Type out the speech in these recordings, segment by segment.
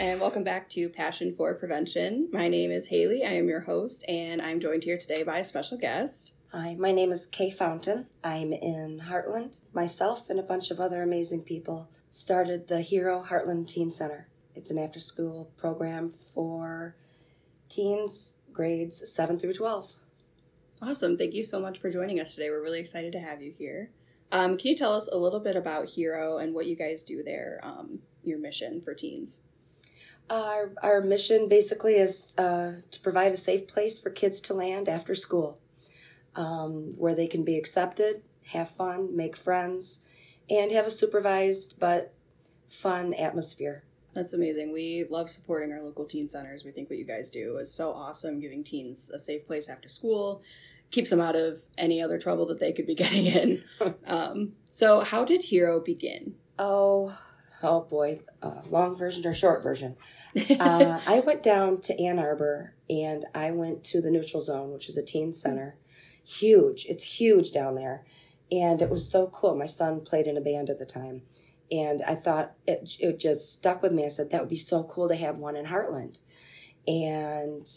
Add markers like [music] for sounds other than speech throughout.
and welcome back to Passion for Prevention. My name is Haley. I am your host, and I'm joined here today by a special guest. Hi, my name is Kay Fountain. I'm in Hartland. Myself and a bunch of other amazing people started the Hero Hartland Teen Center. It's an after school program for teens grades 7 through 12. Awesome. Thank you so much for joining us today. We're really excited to have you here. Um, can you tell us a little bit about Hero and what you guys do there, um, your mission for teens? Our, our mission basically is uh, to provide a safe place for kids to land after school um, where they can be accepted, have fun, make friends, and have a supervised but fun atmosphere. That's amazing. We love supporting our local teen centers. We think what you guys do is so awesome, giving teens a safe place after school, keeps them out of any other trouble that they could be [laughs] getting in. [laughs] um, so, how did Hero begin? Oh, oh boy, uh, long version or short version. [laughs] uh, I went down to Ann Arbor and I went to the Neutral Zone, which is a teen center. Huge. It's huge down there. And it was so cool. My son played in a band at the time. And I thought it, it just stuck with me. I said, that would be so cool to have one in Hartland. And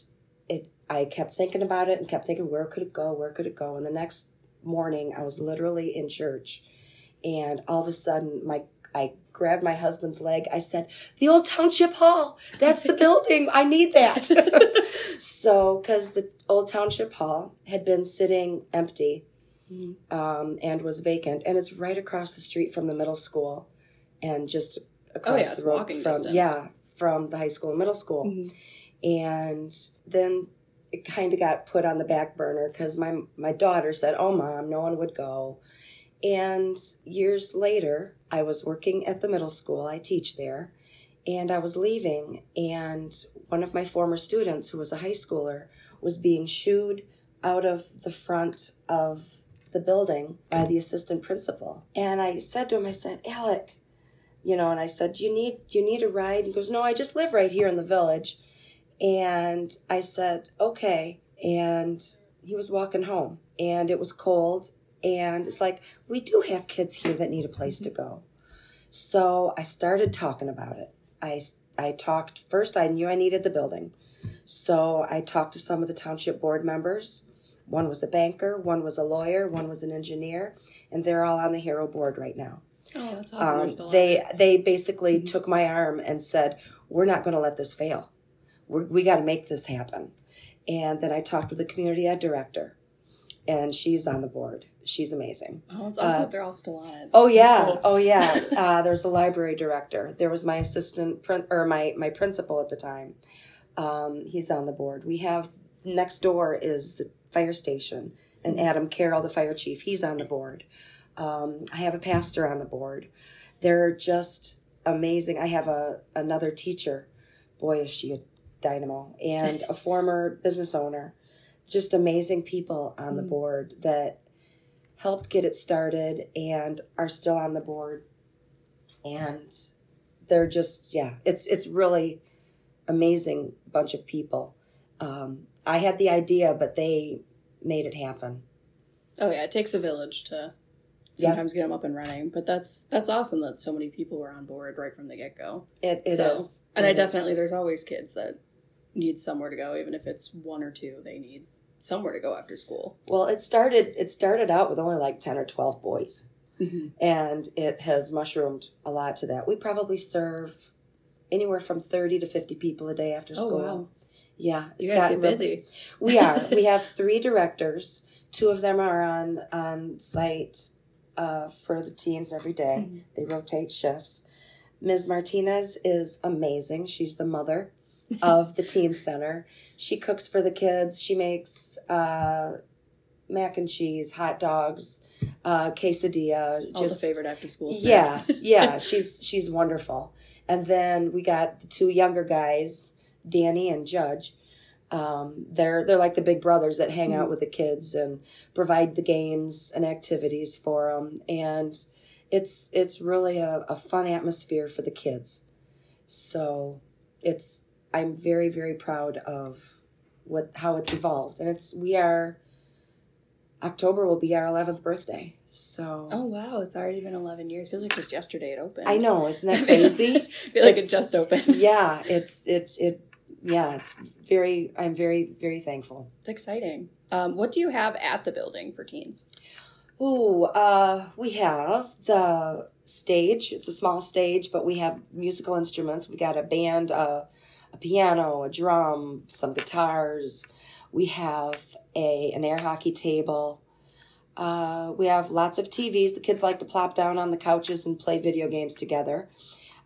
it, I kept thinking about it and kept thinking, where could it go? Where could it go? And the next morning, I was literally in church. And all of a sudden, my I grabbed my husband's leg. I said, "The old township hall. That's the building. I need that." [laughs] so, because the old township hall had been sitting empty mm-hmm. um, and was vacant, and it's right across the street from the middle school, and just across oh, yeah, the road from distance. yeah from the high school and middle school, mm-hmm. and then it kind of got put on the back burner because my my daughter said, "Oh, mom, no one would go." And years later, I was working at the middle school. I teach there. And I was leaving, and one of my former students, who was a high schooler, was being shooed out of the front of the building by the assistant principal. And I said to him, I said, Alec, you know, and I said, Do you need do you need a ride? He goes, No, I just live right here in the village. And I said, Okay. And he was walking home and it was cold and it's like, we do have kids here that need a place to go. So I started talking about it. I, I talked, first, I knew I needed the building. So I talked to some of the township board members. One was a banker, one was a lawyer, one was an engineer, and they're all on the Hero board right now. Oh, that's awesome. Um, they they basically mm-hmm. took my arm and said, "We're not going to let this fail. We're, we got to make this happen." And then I talked with the community ed director, and she's on the board she's amazing. Oh, it's awesome uh, they're all still on it. oh yeah, cool. oh yeah. [laughs] Uh, there's a library director. There was my assistant print or my my principal at the time. Um, he's on the board. We have next door is the fire station, and. Adam Carroll, the fire chief, he's on the board. Um, I have a pastor on the board. They're just amazing. I have a another teacher. Boy, is she a dynamo, and a former business owner. Just amazing people on the mm-hmm. board that helped get it started and are still on the board. And they're just yeah, it's it's really amazing bunch of people. Um, I had the idea, but they made it happen. Oh yeah, it takes a village to sometimes get them up and running. But that's that's awesome that so many people were on board right from the get go. It, it so, is. and it I definitely there's always kids that need somewhere to go, even if it's one or two. They need somewhere to go after school. Well, it started it started out with only like 10 or 12 boys. Mm-hmm. And it has mushroomed a lot to that. We probably serve anywhere from 30 to 50 people a day after oh, school. Oh, wow. Yeah, it's you guys get busy. we are. [laughs] we have three directors. Two of them are on on site uh, for the teens every day. Mm-hmm. They rotate shifts. Ms. Martinez is amazing. She's the mother of the teen center. She cooks for the kids. She makes uh, mac and cheese, hot dogs, uh, quesadilla. All just, the favorite after school snacks. Yeah, [laughs] yeah. She's she's wonderful. And then we got the two younger guys, Danny and Judge. Um, they're they're like the big brothers that hang out mm-hmm. with the kids and provide the games and activities for them. And it's it's really a, a fun atmosphere for the kids. So it's I'm very, very proud of what how it's evolved. And it's we are October will be our 11th birthday. So Oh wow, it's already been eleven years. Feels like just yesterday it opened. I know, isn't that [laughs] crazy? I feel like it just opened. [laughs] yeah, it's it it yeah, it's very I'm very very thankful. It's exciting. Um, what do you have at the building for teens? Ooh, uh, we have the stage. It's a small stage, but we have musical instruments. We got a band, uh, a piano, a drum, some guitars. We have a an air hockey table. Uh, we have lots of TVs. The kids like to plop down on the couches and play video games together.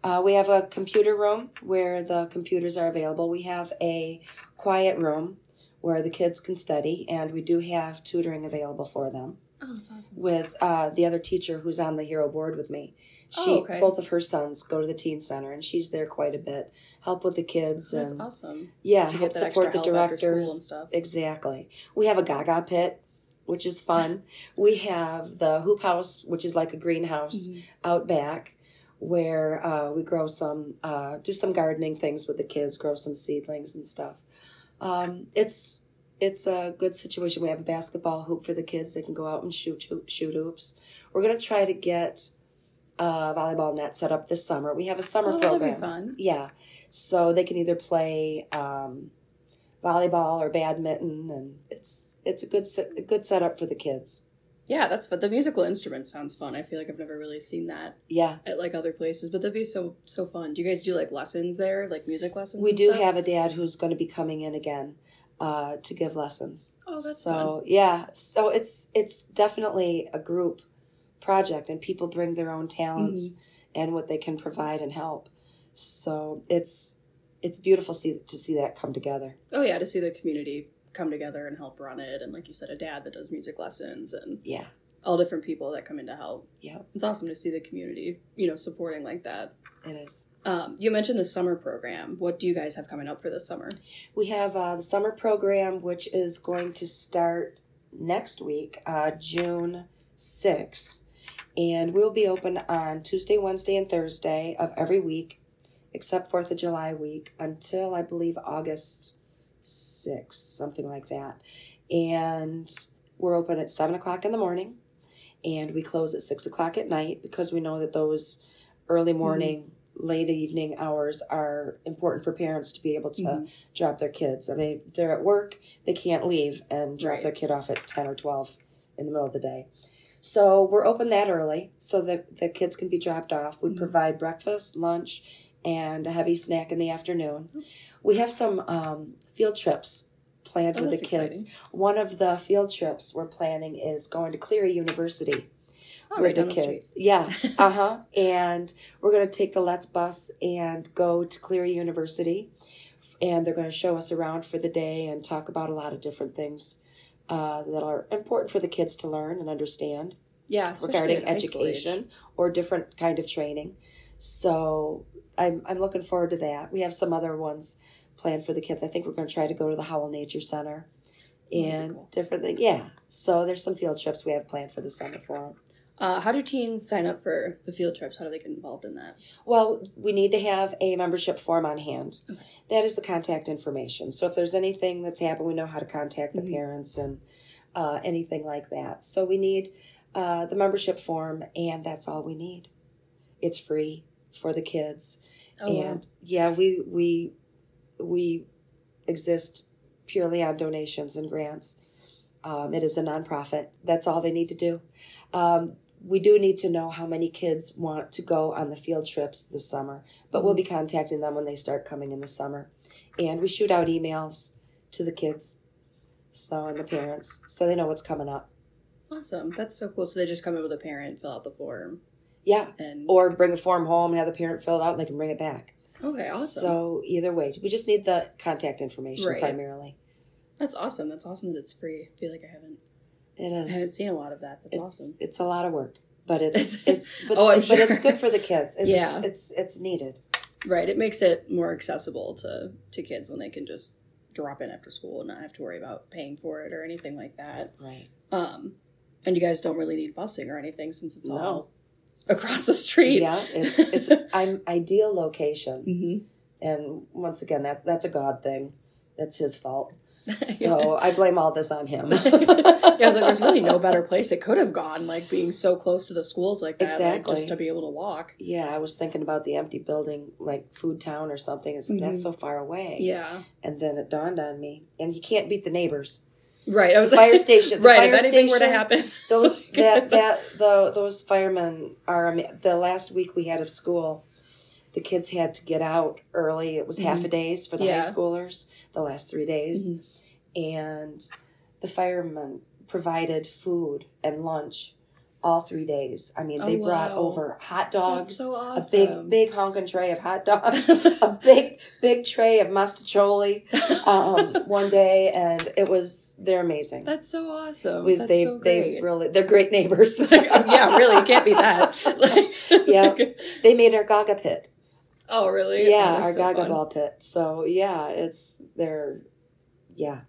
Uh, we have a computer room where the computers are available. We have a quiet room where the kids can study, and we do have tutoring available for them Oh, that's awesome. with uh, the other teacher who's on the hero board with me. She, Oh, okay. both of her sons go to the teen center, and she's there quite a bit, help with the kids, That's and awesome. yeah, help support the help directors. and stuff. Exactly. We have a Gaga pit, which is fun. [laughs] we have the hoop house, which is like a greenhouse Mhm. out back, where uh, we grow some, uh, do some gardening things with the kids, grow some seedlings and stuff. Um, it's it's a good situation. We have a basketball hoop for the kids; they can go out and shoot shoot, shoot hoops. We're gonna try to get a volleyball net set up this summer. We have a summer Oh, that'd program. be fun. Yeah, so they can either play um, volleyball or badminton, and it's it's a good set, a good setup for the kids. Yeah, that's but the musical instrument sounds fun. I feel like I've never really seen that Yeah, at like other places, but that'd be so so fun. Do you guys do like lessons there, like music lessons? we do stuff? have a dad who's going to be coming in again uh, to give lessons. Oh, that's so yeah, so it's it's definitely a group project, and people bring their own talents Mm-hmm. and what they can provide and help. So it's it's beautiful see, to see that come together. Oh yeah, to see the community come together and help run it, and like you said, a dad that does music lessons and Yeah, all different people that come in to help. yeah, It's awesome to see the community, you know, supporting like that. it is. Um, you mentioned the summer program. What do you guys have coming up for this summer? We have uh, the summer program, which is going to start next week, uh, June 6th. And we'll be open on Tuesday, Wednesday, and Thursday of every week, except 4th of July week, until I believe August 6th, something like that. And we're open at 7 o'clock in the morning, and we close at 6 o'clock at night because we know that those early morning, late evening hours are important for parents to be able to Mhm. drop their kids. I mean, if they're at work, they can't leave and drop Right. their kid off at 10 or 12 in the middle of the day. So we're open that early so that the kids can be dropped off. We Mhm. provide breakfast, lunch, and a heavy snack in the afternoon. We have some um, field trips planned Oh, with the kids. exciting. One of the field trips we're planning is going to Cleary University Oh, with right the down the street. kids. Yeah. [laughs] Uh huh. and we're going to take the Let's bus and go to Cleary University. And they're going to show us around for the day and talk about a lot of different things uh, that are important for the kids to learn and understand Yeah, regarding at high school age. education or different kind of training. So I'm, I'm looking forward to that. We have some other ones planned for the kids. I think we're going to try to go to the Howell Nature Center and cool. different things. Yeah. So there's some field trips we have planned for the summer for them. Uh, how do teens sign up for the field trips? How do they get involved in that? Well, we need to have a membership form on hand. Okay. That is the contact information. So if there's anything that's happened, we know how to contact the Mhm. parents and uh, anything like that. So we need uh, the membership form, and that's all we need. It's free for the kids, Oh, wow. and yeah, we we we exist purely on donations and grants. Um, it is a nonprofit. That's all they need to do. Um, we do need to know how many kids want to go on the field trips this summer, but we'll be mm-hmm. contacting them when they start coming in the summer. And we shoot out emails to the kids, so and the parents, so they know what's coming up. awesome. That's so cool. So they just come in with a parent, fill out the form, Yeah, and or bring a form home and have the parent fill it out, and they can bring it back. okay, awesome. So either way, we just need the contact information Right. primarily. That's awesome. That's awesome that it's free. I feel like I haven't It I haven't seen a lot of that. That's it's, awesome. It's a lot of work, but [laughs] it's it's but, Oh, I'm but it's good for the kids. It's, Yeah. it's it's needed. Right. It makes it more accessible to to kids when they can just drop in after school and not have to worry about paying for it or anything like that. Right. Um, and you guys don't really need busing or anything since it's No. all across the street. Yeah, it's [laughs] it's I'm ideal location, hmm and once again, that that's a God thing. That's His fault. [laughs] So I blame all this on him. yeah, I was like, there's really [laughs] no better place it could have gone, like being so close to the schools like that, like, Exactly. just to be able to walk. yeah, I was thinking about the empty building, like Food Town or something. It's, That's Mhm. so far away. Yeah, And then it dawned on me, and you can't beat the neighbors. right. I was Fire like, station. The right. fire if anything were to happen, [laughs] Those that that the those firemen are. The last week we had of school, the kids had to get out early. It was half a days for the Mm-hmm. Yeah. high schoolers. The last three days, Mhm. And the firemen provided food and lunch all three days. I mean, Oh, they brought over hot dogs. So A big, big honkin' tray of hot [laughs] dogs, a big, big tray of mostaccioli [laughs] um, one day, and it was they're amazing. That's so awesome. We, That's they've so they've really they're great neighbors. [laughs] yeah, really, can't be that. Like, Yeah. they made our Gaga pit. Oh, really? Yeah, Oh, our so Gaga fun. ball pit. So yeah, it's they're yeah.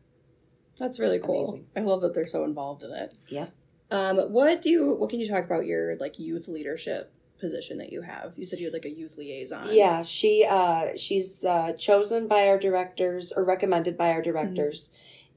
That's really cool. Amazing. I love that they're so involved in it. Yeah. Um, what do you? What can you talk about your like youth leadership position that you have? You said you had like a youth liaison. Yeah, she uh she's uh chosen by our directors or recommended by our directors.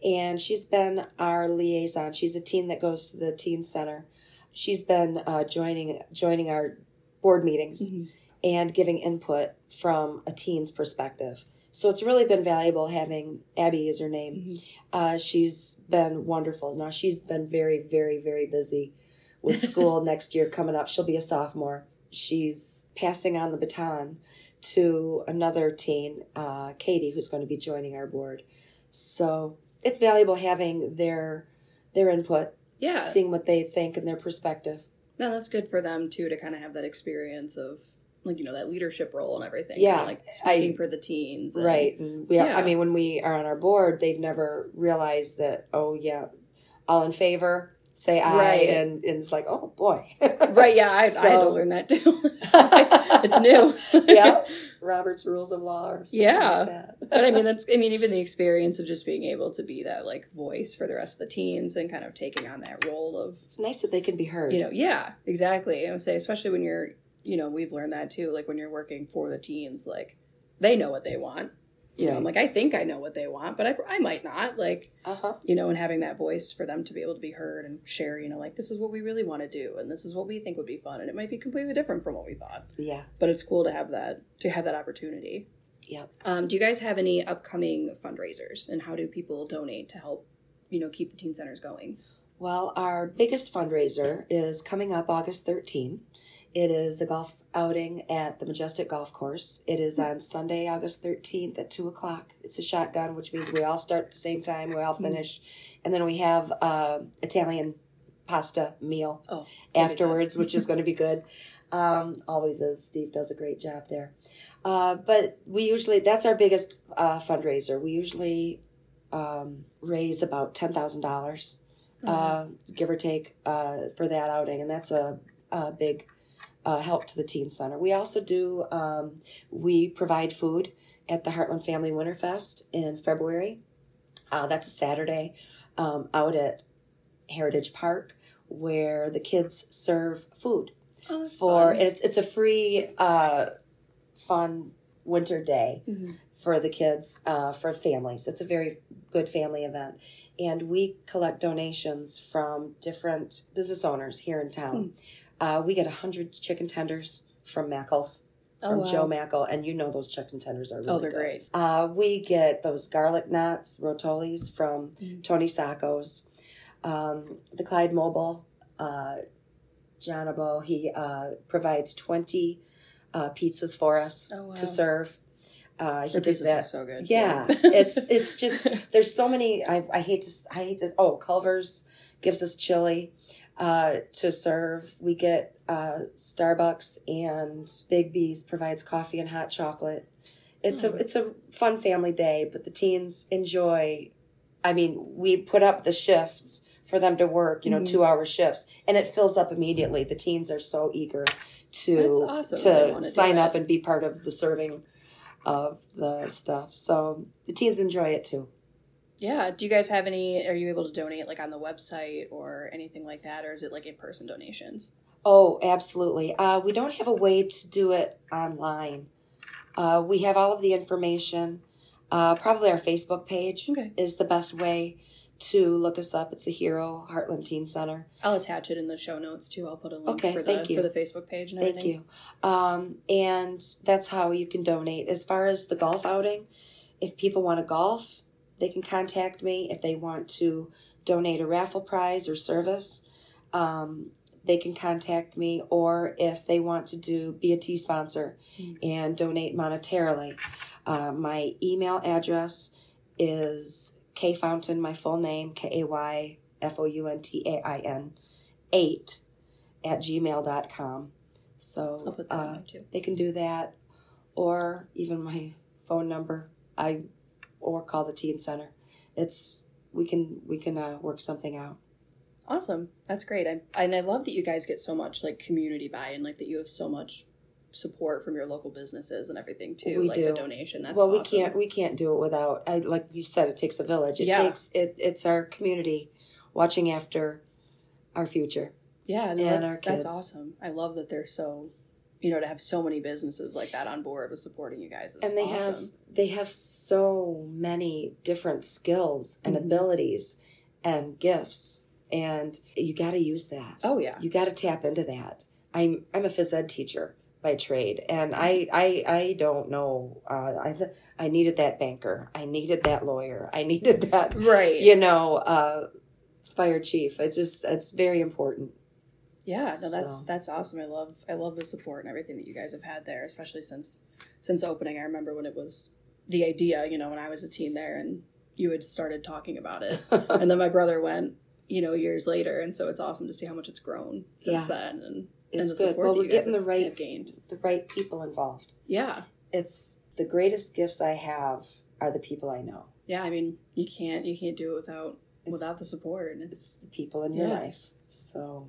And she's been our liaison. She's a teen that goes to the teen center. She's been uh, joining joining our board meetings Mhm. And giving input from a teen's perspective. So it's really been valuable having Abby is her name. Mhm. Uh, she's been wonderful. Now she's been very, very, very busy with [laughs] school next year coming up. She'll be a sophomore. She's passing on the baton to another teen, uh, Katie, who's going to be joining our board. So it's valuable having their their input, Yeah. seeing what they think and their perspective. No, that's good for them too to kind of have that experience of like you know that leadership role and everything. Yeah, like speaking I- for the teens. and- Right. And we, Yeah. I mean, when we are on our board, they've never realized that, oh, yeah, all in favor, say aye. Right. And, and it's like, oh, boy. [laughs] Right. Yeah, I, I had to learn that too. [laughs] it's new. yeah. [laughs] Robert's Rules of Law or something Yeah. like that. but I mean, that's I mean, even the experience of just being able to be that like voice for the rest of the teens and kind of taking on that role of It's nice that they can be heard. you know, yeah, exactly. I would say, especially when you're, you know, we've learned that too. Like when you're working for the teens, like they know what they want. You know, I'm like, I think I know what they want, but I, I might not. Like, Uh-huh. you know, and having that voice for them to be able to be heard and share, you know, like this is what we really want to do, and this is what we think would be fun, and it might be completely different from what we thought, Yeah. but it's cool to have that to have that opportunity. Yeah. Um, do you guys have any upcoming fundraisers, and how do people donate to help, you know, keep the teen centers going? Well, our biggest fundraiser is coming up August 13. It is a golf outing at the Majestic Golf Course. It is on Sunday, August 13th at 2 o'clock. It's a shotgun, which means we all start at the same time, we all finish. And then we have uh, Italian pasta meal Oh, afterwards, which is [laughs] going to be good. Um, always is. Steve does a great job there. Uh, but we usually, that's our biggest uh, fundraiser. We usually um, raise about $10,000 uh, give or take, uh, for that outing, and that's a, a big uh, help to the teen center. We also do um, we provide food at the Hartland Family Winterfest in February. Uh, that's a Saturday um, out at Heritage Park where the kids serve food Oh, for fun. it's it's a free uh, fun winter day Mhm. for the kids, uh, for families. It's a very good family event. And we collect donations from different business owners here in town. Uh, we get 100 chicken tenders from Mackles, Oh, from wow. Joe Mackle, and you know those chicken tenders are really Oh, they're good. great. Uh, we get those garlic knots, rotolis from Mhm. Tony Sacco's. Um, the Clyde Mobile, uh, John Abo, he uh, provides 20 uh, pizzas for us Oh, wow. to serve. Uh, he Their does pizzas that. are so good. Yeah, too. it's it's just [laughs] there's so many. I, I hate to I hate to. Oh, Culver's gives us chili uh, to serve. We get uh, Starbucks and Biggby's provides coffee and hot chocolate. It's Oh. a it's a fun family day, but the teens enjoy. I mean, we put up the shifts for them to work. You know, Mhm. two hour shifts, and it fills up immediately. The teens are so eager to awesome to sign up and be part of the serving of the stuff. So the teens enjoy it too. Yeah. Do you guys have any? Are you able to donate like on the website or anything like that, or is it like in person donations? Oh, absolutely. Uh, we don't have a way to do it online. Uh, we have all of the information Uh, probably our Facebook page Okay. is the best way to look us up. It's the Hero Hartland Teen Center. I'll attach it in the show notes too. I'll put a link Okay, for the for the Facebook page and Thank everything. you. Um, and that's how you can donate. As far as the golf outing, if people want to golf, they can contact me. If they want to donate a raffle prize or service, um, they can contact me. Or if they want to do be a tea sponsor Mm. and donate monetarily, uh, my email address is k fountain my full name, K A Y F O U N T A I N, 8 at gmail.com. So I'll put that in uh, they can do that, or even my phone number. I or call the teen center. It's we can we can uh, work something out. Awesome. That's great. I, and I love that you guys get so much like community buy-in, like that you have so much support from your local businesses and everything too. We like do. the donation. That's well, we awesome. can't we can't do it without. I like you said, it takes a village. It Yeah. takes it. It's our community watching after our future. Yeah, no, and that's, our that's awesome. I love that they're so, you know, to have so many businesses like that on board with supporting you guys is and they awesome. have they have so many different skills and Mhm. abilities and gifts, and you got to use that. Oh yeah, you got to tap into that i'm i'm a phys ed teacher by trade and i i i don't know uh, i th- i needed that banker i needed that lawyer i [laughs] needed that right. you know uh fire chief it's just it's very important Yeah, no, that's So- that's awesome. I love I love the support and everything that you guys have had there, especially since since opening. I remember when it was the idea, you know, when I was a teen there, and you had started talking about it, [laughs] and then my brother went, you know, years later, and so it's awesome to see how much it's grown since Yeah. then, and and it's the good support well we're getting the right gained. the right people involved Yeah, it's the greatest gifts i have are the people i know yeah. I mean, you can't you can't do it without it's, without the support, and it's it's the people in your Yeah. life so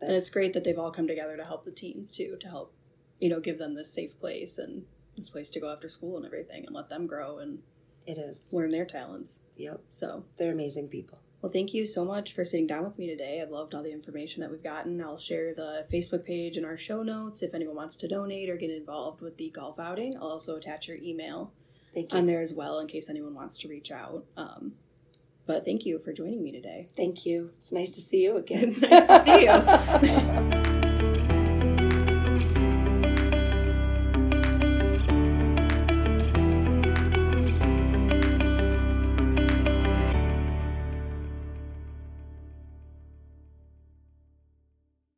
and it's great that they've all come together to help the teens too, to help you know give them this safe place and this place to go after school and everything, and let them grow and it is learn their talents. yep So, they're amazing people well, thank you so much for sitting down with me today. I've loved all the information that we've gotten. I'll share the Facebook page in our show notes if anyone wants to donate or get involved with the golf outing. I'll also attach your email thank you on there as well in case anyone wants to reach out. Um, but thank you for joining me today. Thank you. It's nice to see you again. It's nice to see you. [laughs]